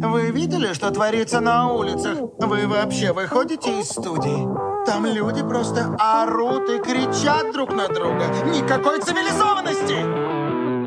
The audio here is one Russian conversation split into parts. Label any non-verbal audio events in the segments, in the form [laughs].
Вы видели, что творится на улицах? Вы вообще выходите из студии? Там люди просто орут и кричат друг на друга. Никакой цивилизованности!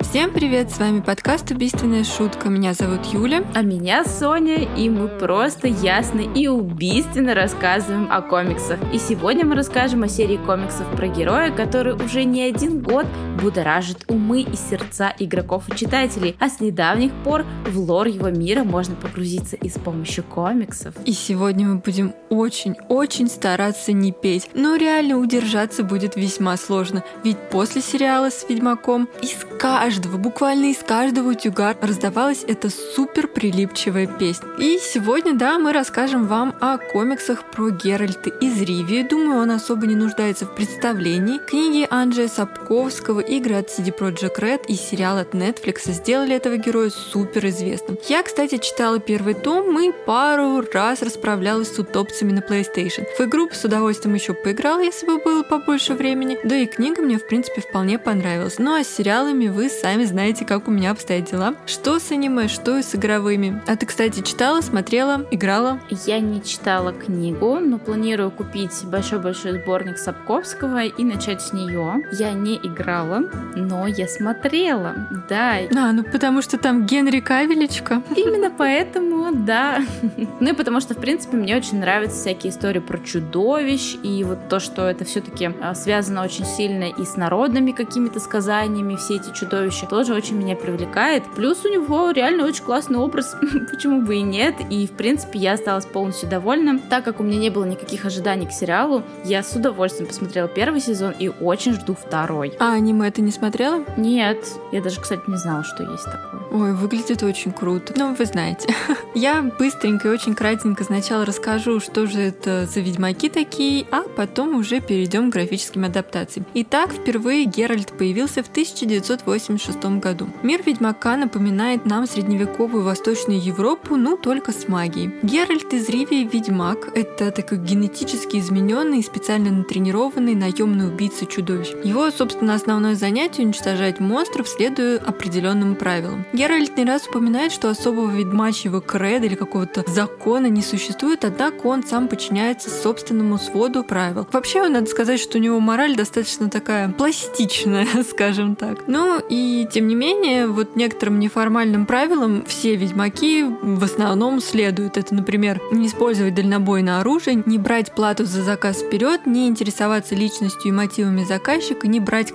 Всем привет, с вами подкаст «Убийственная шутка». Меня зовут Юля. А меня Соня, и мы просто ясно и убийственно рассказываем о комиксах. И сегодня мы расскажем о серии комиксов про героя, который уже не один год будоражит умы и сердца игроков и читателей, а с недавних пор в лор его мира можно погрузиться и с помощью комиксов. И сегодня мы будем очень-очень стараться не петь, но реально удержаться будет весьма сложно, ведь после сериала с Ведьмаком из каждого буквально из каждого утюга раздавалась эта супер прилипчивая песня. И сегодня, да, мы расскажем вам о комиксах про Геральта из Ривии. Думаю, он особо не нуждается в представлении. Книги Анджея Сапковского, игры от CD Projekt Red и сериал от Netflix сделали этого героя супер известным. Я, кстати, читала первый том и пару раз расправлялась с утопцами на PlayStation. В игру с удовольствием еще поиграл, если бы было побольше времени. Да и книга мне, в принципе, вполне понравилась. Ну а с сериалами вы сами знаете, как у меня обстоят дела. Что с аниме, что и с игровыми. А ты, кстати, читала, смотрела, играла? Я не читала книгу, но планирую купить большой-большой сборник Сапковского и начать с нее. Я не играла, но я смотрела, да. А, ну потому что там Генри Кавелечка. Именно поэтому, да. [laughs] Ну и потому что, в принципе, мне очень нравятся всякие истории про чудовищ, и вот то, что это все-таки а, связано очень сильно и с народными какими-то сказаниями, все эти чудовища, тоже очень меня привлекает. Плюс у него реально очень классный образ, [laughs] почему бы и нет. И, в принципе, я осталась полностью довольна. Так как у меня не было никаких ожиданий к сериалу, я с удовольствием посмотрела первый сезон и очень жду второй. А аниме ты не смотрела? Нет. Я даже, кстати, не знала, что есть такое. Ой, выглядит очень круто. Ну, вы знаете. [laughs] я быстренько и очень кратенько сначала расскажу, что же это за ведьмаки такие, а потом уже перейдем к графическим адаптациям. Итак, впервые Геральт появился в 1986 1996 году. Мир Ведьмака напоминает нам средневековую Восточную Европу, но только с магией. Геральт из Ривии Ведьмак — это такой генетически измененный и специально натренированный наемный убийца-чудовищ. Его, собственно, основное занятие — уничтожать монстров, следуя определенным правилам. Геральт не раз упоминает, что особого ведьмачьего креда или какого-то закона не существует, однако он сам подчиняется собственному своду правил. Вообще, надо сказать, что у него мораль достаточно такая пластичная, [laughs] скажем так. Ну и тем не менее, вот некоторым неформальным правилам все ведьмаки в основном следуют. Это, например, не использовать дальнобойное оружие, не брать плату за заказ вперед, не интересоваться личностью и мотивами заказчика, не брать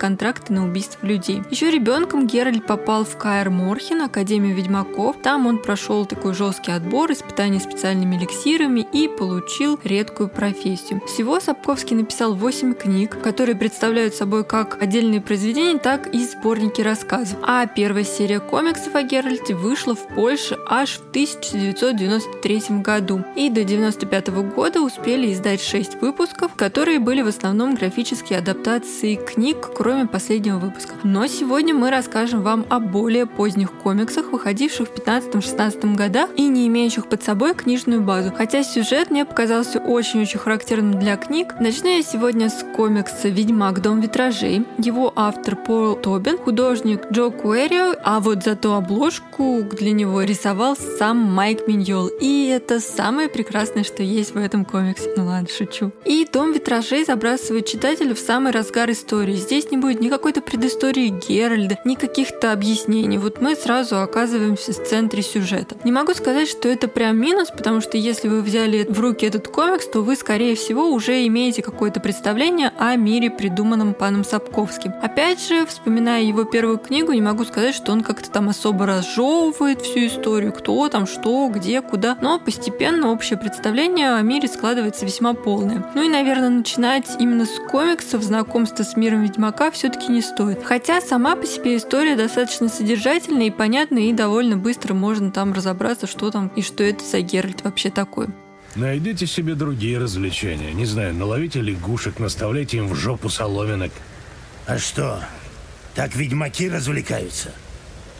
контракты на убийство людей. Еще ребенком Геральт попал в Каэр Морхен, Академию ведьмаков. Там он прошел такой жесткий отбор, испытания специальными эликсирами и получил редкую профессию. Всего Сапковский написал 8 книг, которые представляют собой как отдельные произведения, так и сборники рассказов. А первая серия комиксов о Геральте вышла в Польше аж в 1993 году. И до 1995 года успели издать 6 выпусков, которые были в основном графические адаптации книг, кроме последнего выпуска. Но сегодня мы расскажем вам о более поздних комиксах, выходивших в 15-16 годах и не имеющих под собой книжную базу. Хотя сюжет мне показался очень-очень характерным для книг. Начну я сегодня с комикса «Ведьмак. Дом витражей». Его автор Пол Тобин, художник Джо Куэрио, а вот зато обложку для него рисовал сам Майк Миньол. И это самое прекрасное, что есть в этом комиксе. Ну ладно, шучу. И Дом витражей забрасывает читателя в самый разгар истории. Здесь не будет ни какой-то предыстории Геральда, ни каких-то объяснений. Вот мы сразу оказываемся в центре сюжета. Не могу сказать, что это прям минус, потому что если вы взяли в руки этот комикс, то вы, скорее всего, уже имеете какое-то представление о мире, придуманном паном Сапковским. Опять же, вспоминая его первую книгу, не могу сказать, что он как-то там особо разжевывает всю историю, кто там, что, где, куда. Но постепенно общее представление о мире складывается весьма полное. Ну и, наверное, начинать именно с комиксов, знакомства с миром Ведьмака все-таки не стоит. Хотя сама по себе история достаточно содержательная и понятная, и довольно быстро можно там разобраться, что там и что это за Геральт вообще такой. Найдите себе другие развлечения. Не знаю, наловите лягушек, наставляйте им в жопу соломинок. А что, так ведьмаки развлекаются.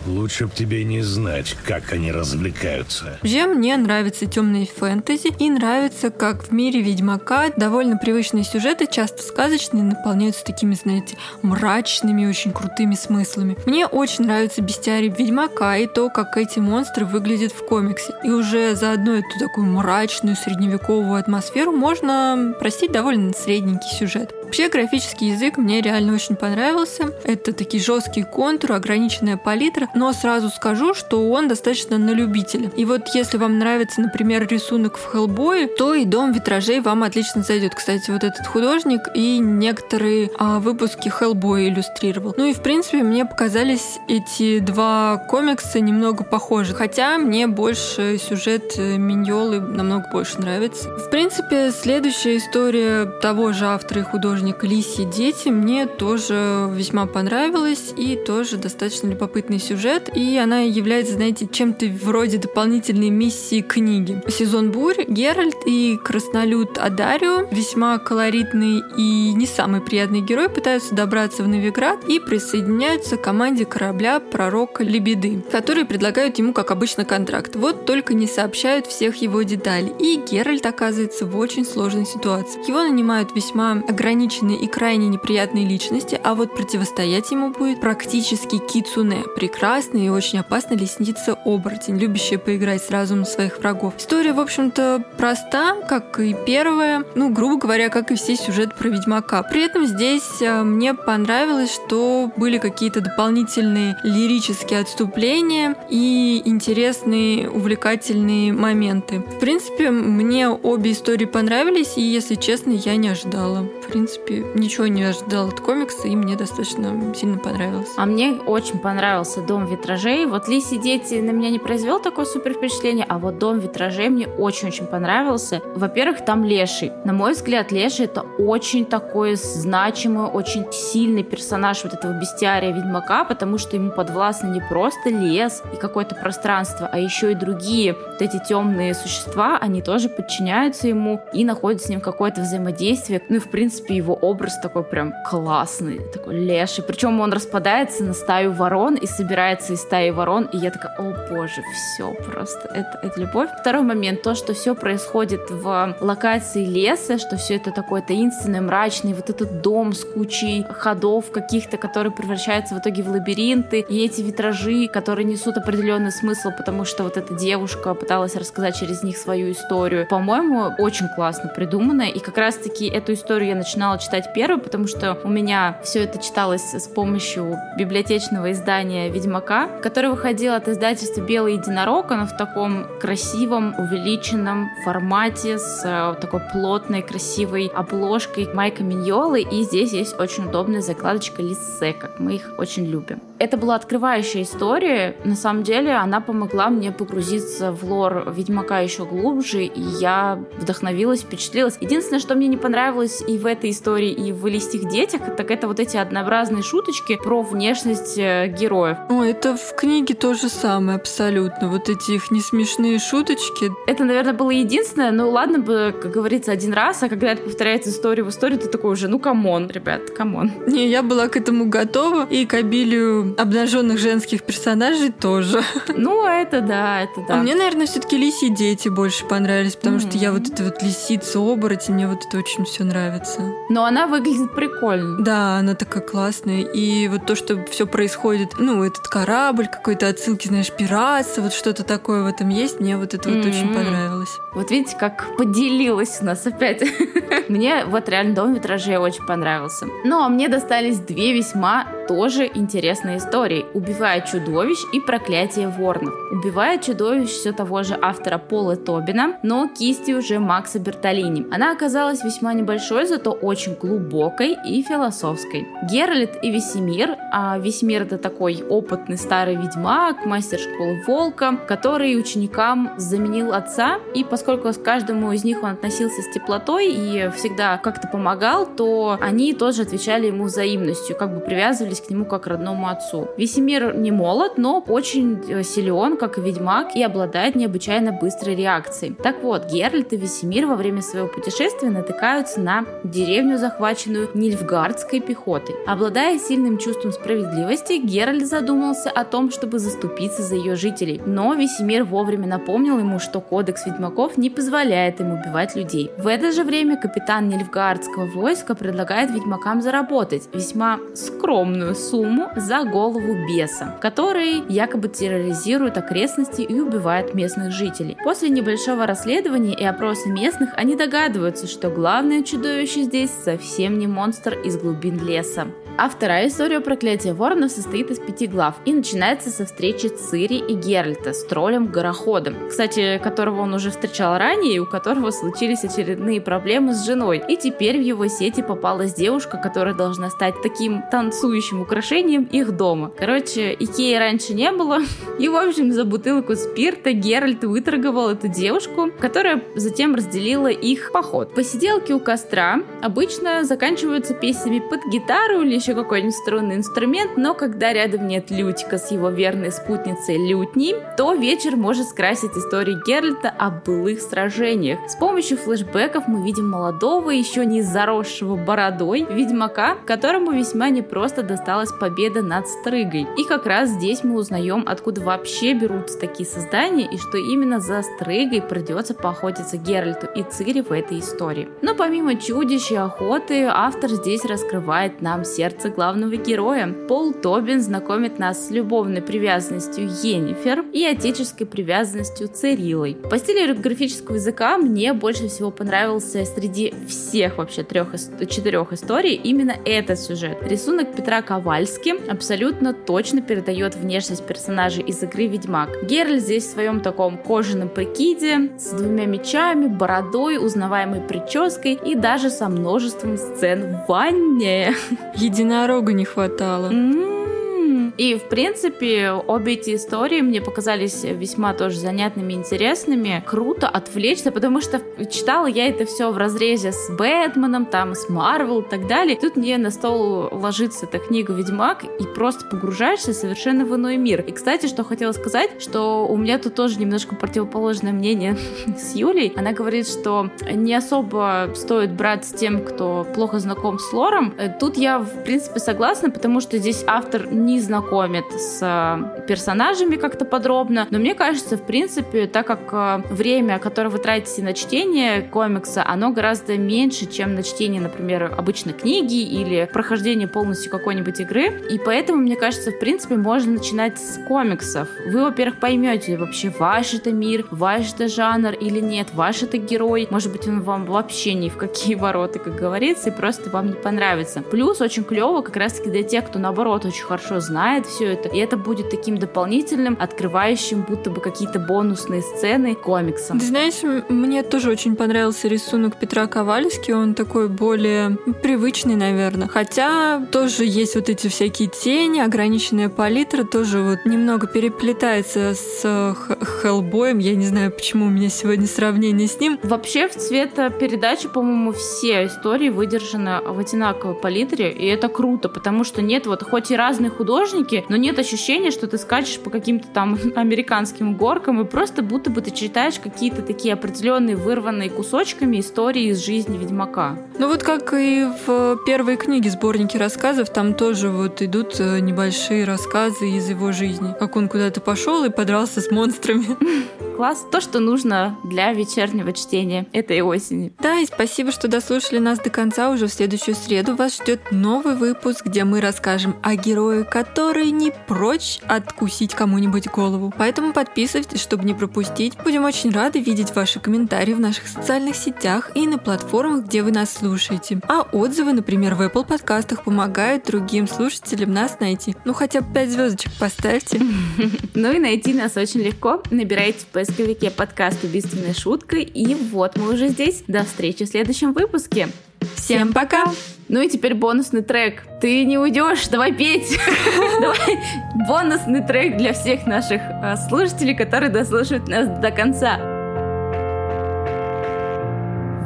Лучше б тебе не знать, как они развлекаются. Вообще, мне нравится темные фэнтези и нравится, как в мире Ведьмака довольно привычные сюжеты, часто сказочные, наполняются такими, знаете, мрачными, очень крутыми смыслами. Мне очень нравится бестиарий Ведьмака и то, как эти монстры выглядят в комиксе. И уже заодно эту такую мрачную средневековую атмосферу можно простить довольно средненький сюжет. Вообще графический язык мне реально очень понравился. Это такие жесткие контуры, ограниченная палитра, но сразу скажу, что он достаточно на любителя. И вот если вам нравится, например, рисунок в Хеллбое, то и Дом витражей вам отлично зайдет. Кстати, вот этот художник и некоторые а, выпуски Хеллбоя иллюстрировал. Ну и в принципе мне показались эти два комикса немного похожи. Хотя мне больше сюжет э, Миньолы намного больше нравится. В принципе, следующая история того же автора и художника художника «Лисьи дети» мне тоже весьма понравилась и тоже достаточно любопытный сюжет. И она является, знаете, чем-то вроде дополнительной миссии книги. Сезон бурь, Геральт и краснолюд Адарио, весьма колоритный и не самый приятный герой, пытаются добраться в Новиград и присоединяются к команде корабля пророка Лебеды, которые предлагают ему, как обычно, контракт. Вот только не сообщают всех его деталей. И Геральт оказывается в очень сложной ситуации. Его нанимают весьма ограниченные ограниченные и крайне неприятные личности, а вот противостоять ему будет практически кицуне, прекрасная и очень опасная лесница-оборотень, любящая поиграть с разумом своих врагов. История, в общем-то, проста, как и первая, ну, грубо говоря, как и все сюжеты про Ведьмака. При этом здесь э, мне понравилось, что были какие-то дополнительные лирические отступления и интересные, увлекательные моменты. В принципе, мне обе истории понравились, и, если честно, я не ожидала. В принципе, принципе, ничего не ожидал от комикса, и мне достаточно сильно понравилось. А мне очень понравился «Дом витражей». Вот «Лиси дети» на меня не произвел такое супер впечатление, а вот «Дом витражей» мне очень-очень понравился. Во-первых, там Леший. На мой взгляд, Леший — это очень такой значимый, очень сильный персонаж вот этого бестиария Ведьмака, потому что ему подвластно не просто лес и какое-то пространство, а еще и другие вот эти темные существа, они тоже подчиняются ему и находят с ним какое-то взаимодействие. Ну и, в принципе, его образ такой прям классный, такой леший. Причем он распадается на стаю ворон и собирается из стаи ворон. И я такая, о боже, все просто, это, это любовь. Второй момент, то, что все происходит в локации леса, что все это такое таинственное, мрачное, вот этот дом с кучей ходов каких-то, которые превращаются в итоге в лабиринты, и эти витражи, которые несут определенный смысл, потому что вот эта девушка пыталась рассказать через них свою историю. По-моему, очень классно придумано, и как раз-таки эту историю я начинала начинала читать первый, потому что у меня все это читалось с помощью библиотечного издания «Ведьмака», который выходил от издательства «Белый единорог». Оно в таком красивом, увеличенном формате с э, такой плотной, красивой обложкой Майка Миньолы. И здесь есть очень удобная закладочка Лиссе, как мы их очень любим. Это была открывающая история. На самом деле она помогла мне погрузиться в лор Ведьмака еще глубже, и я вдохновилась, впечатлилась. Единственное, что мне не понравилось и в этой истории, и в «Лисьих детях», так это вот эти однообразные шуточки про внешность э, героев. О, это в книге то же самое абсолютно. Вот эти их несмешные шуточки. Это, наверное, было единственное. Ну, ладно бы, как говорится, один раз, а когда это повторяется история в истории, ты такой уже, ну, come on, ребят, come on. Не, я была к этому готова, и к обилию обнаженных женских персонажей тоже. [laughs] Ну, это да, это да. А мне, наверное, все-таки лисьи дети больше понравились, потому mm-hmm. что я вот эта вот лисица оборотень, мне вот это очень все нравится. Но она выглядит прикольно. Да, она такая классная. И вот то, что все происходит, ну, этот корабль, какой-то отсылки, знаешь, пиратство, вот что-то такое в этом есть, мне вот это вот mm-hmm. очень понравилось. Вот видите, как поделилась у нас опять. [laughs] мне вот реально Дом витражей очень понравился. Ну, а мне достались две весьма тоже интересные истории. «Убивая чудовищ» и «Проклятие ворнов». «Убивая чудовищ» все того же автора Пола Тобина, но кисти уже Макса Бертолини. Она оказалась весьма небольшой, зато очень глубокой и философской. Геральт и Весемир, а Весемир это такой опытный старый ведьмак, мастер школы волка, который ученикам заменил отца, и поскольку с каждому из них он относился с теплотой и всегда как-то помогал, то они тоже отвечали ему взаимностью, как бы привязывались относились к нему как к родному отцу. Весемир не молод, но очень э, силен, как и ведьмак, и обладает необычайно быстрой реакцией. Так вот, Геральт и Весемир во время своего путешествия натыкаются на деревню, захваченную нильфгардской пехотой. Обладая сильным чувством справедливости, Геральт задумался о том, чтобы заступиться за ее жителей. Но Весемир вовремя напомнил ему, что кодекс ведьмаков не позволяет им убивать людей. В это же время капитан нильфгардского войска предлагает ведьмакам заработать весьма скромную сумму за голову беса, который якобы терроризирует окрестности и убивает местных жителей. После небольшого расследования и опроса местных они догадываются, что главное чудовище здесь совсем не монстр из глубин леса. А вторая история проклятия воронов состоит из пяти глав и начинается со встречи Цири и Геральта с троллем Гороходом, кстати, которого он уже встречал ранее и у которого случились очередные проблемы с женой. И теперь в его сети попалась девушка, которая должна стать таким танцующим украшением их дома. Короче, Икеи раньше не было, [laughs] и в общем за бутылку спирта Геральт выторговал эту девушку, которая затем разделила их поход. Посиделки у костра обычно заканчиваются песнями под гитару или еще какой-нибудь струнный инструмент, но когда рядом нет Лютика с его верной спутницей Лютней, то вечер может скрасить историю Геральта о былых сражениях. С помощью флешбеков мы видим молодого, еще не заросшего бородой, ведьмака, которому весьма непросто досталась победа над Стрыгой. И как раз здесь мы узнаем, откуда вообще берутся такие создания и что именно за Стрыгой придется поохотиться Геральту и Цири в этой истории. Но помимо чудищ и охоты, автор здесь раскрывает нам сердце главного героя. Пол Тобин знакомит нас с любовной привязанностью Йеннифер и отеческой привязанностью Цирилой. По стилю графического языка мне больше всего понравился среди всех вообще трех, четырех историй именно этот сюжет. Рисунок Петра Ковальски абсолютно точно передает внешность персонажей из игры Ведьмак. Геральт здесь в своем таком кожаном прикиде, с двумя мечами, бородой, узнаваемой прической и даже со множеством сцен в ванне. Един единорога не хватало. Mm-hmm. И, в принципе, обе эти истории мне показались весьма тоже занятными, интересными. Круто отвлечься, потому что читала я это все в разрезе с Бэтменом, там, с Марвел и так далее. Тут мне на стол ложится эта книга «Ведьмак», и просто погружаешься совершенно в иной мир. И, кстати, что хотела сказать, что у меня тут тоже немножко противоположное мнение [laughs] с Юлей. Она говорит, что не особо стоит брать с тем, кто плохо знаком с лором. Тут я, в принципе, согласна, потому что здесь автор не знаком знакомит с э, персонажами как-то подробно. Но мне кажется, в принципе, так как э, время, которое вы тратите на чтение комикса, оно гораздо меньше, чем на чтение, например, обычной книги или прохождение полностью какой-нибудь игры. И поэтому, мне кажется, в принципе, можно начинать с комиксов. Вы, во-первых, поймете вообще, ваш это мир, ваш это жанр или нет, ваш это герой. Может быть, он вам вообще ни в какие ворота, как говорится, и просто вам не понравится. Плюс очень клево как раз-таки для тех, кто, наоборот, очень хорошо знает, знает все это. И это будет таким дополнительным, открывающим будто бы какие-то бонусные сцены комикса. Ты знаешь, мне тоже очень понравился рисунок Петра Ковальски. Он такой более привычный, наверное. Хотя тоже есть вот эти всякие тени, ограниченная палитра, тоже вот немного переплетается с Хеллбоем. Я не знаю, почему у меня сегодня сравнение с ним. Вообще в цветопередаче, по-моему, все истории выдержаны в одинаковой палитре, и это круто, потому что нет вот хоть и разные художники, художники, но нет ощущения, что ты скачешь по каким-то там [laughs] американским горкам и просто будто бы ты читаешь какие-то такие определенные вырванные кусочками истории из жизни Ведьмака. Ну вот как и в первой книге сборники рассказов, там тоже вот идут э, небольшие рассказы из его жизни. Как он куда-то пошел и подрался с монстрами. [laughs] Класс. То, что нужно для вечернего чтения этой осени. Да, и спасибо, что дослушали нас до конца. Уже в следующую среду вас ждет новый выпуск, где мы расскажем о герое, который не прочь откусить кому-нибудь голову. Поэтому подписывайтесь, чтобы не пропустить. Будем очень рады видеть ваши комментарии в наших социальных сетях и на платформах, где вы нас слушаете. А отзывы, например, в Apple подкастах помогают другим слушателям нас найти. Ну хотя бы 5 звездочек поставьте. [laughs] Ну и найти нас очень легко. Набирайте в поисковике подкаст «Убийственная шутка». И вот мы уже здесь. До встречи в следующем выпуске. Всем пока! Ну и теперь бонусный трек. Ты не уйдешь, давай петь. [laughs] Давай бонусный трек для всех наших а, слушателей, которые дослушают нас до конца.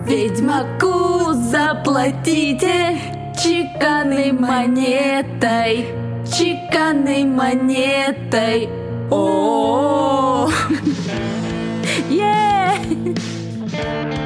Ведьмаку заплатите чеканной монетой, чеканной монетой. О, [laughs] Yeah! [laughs]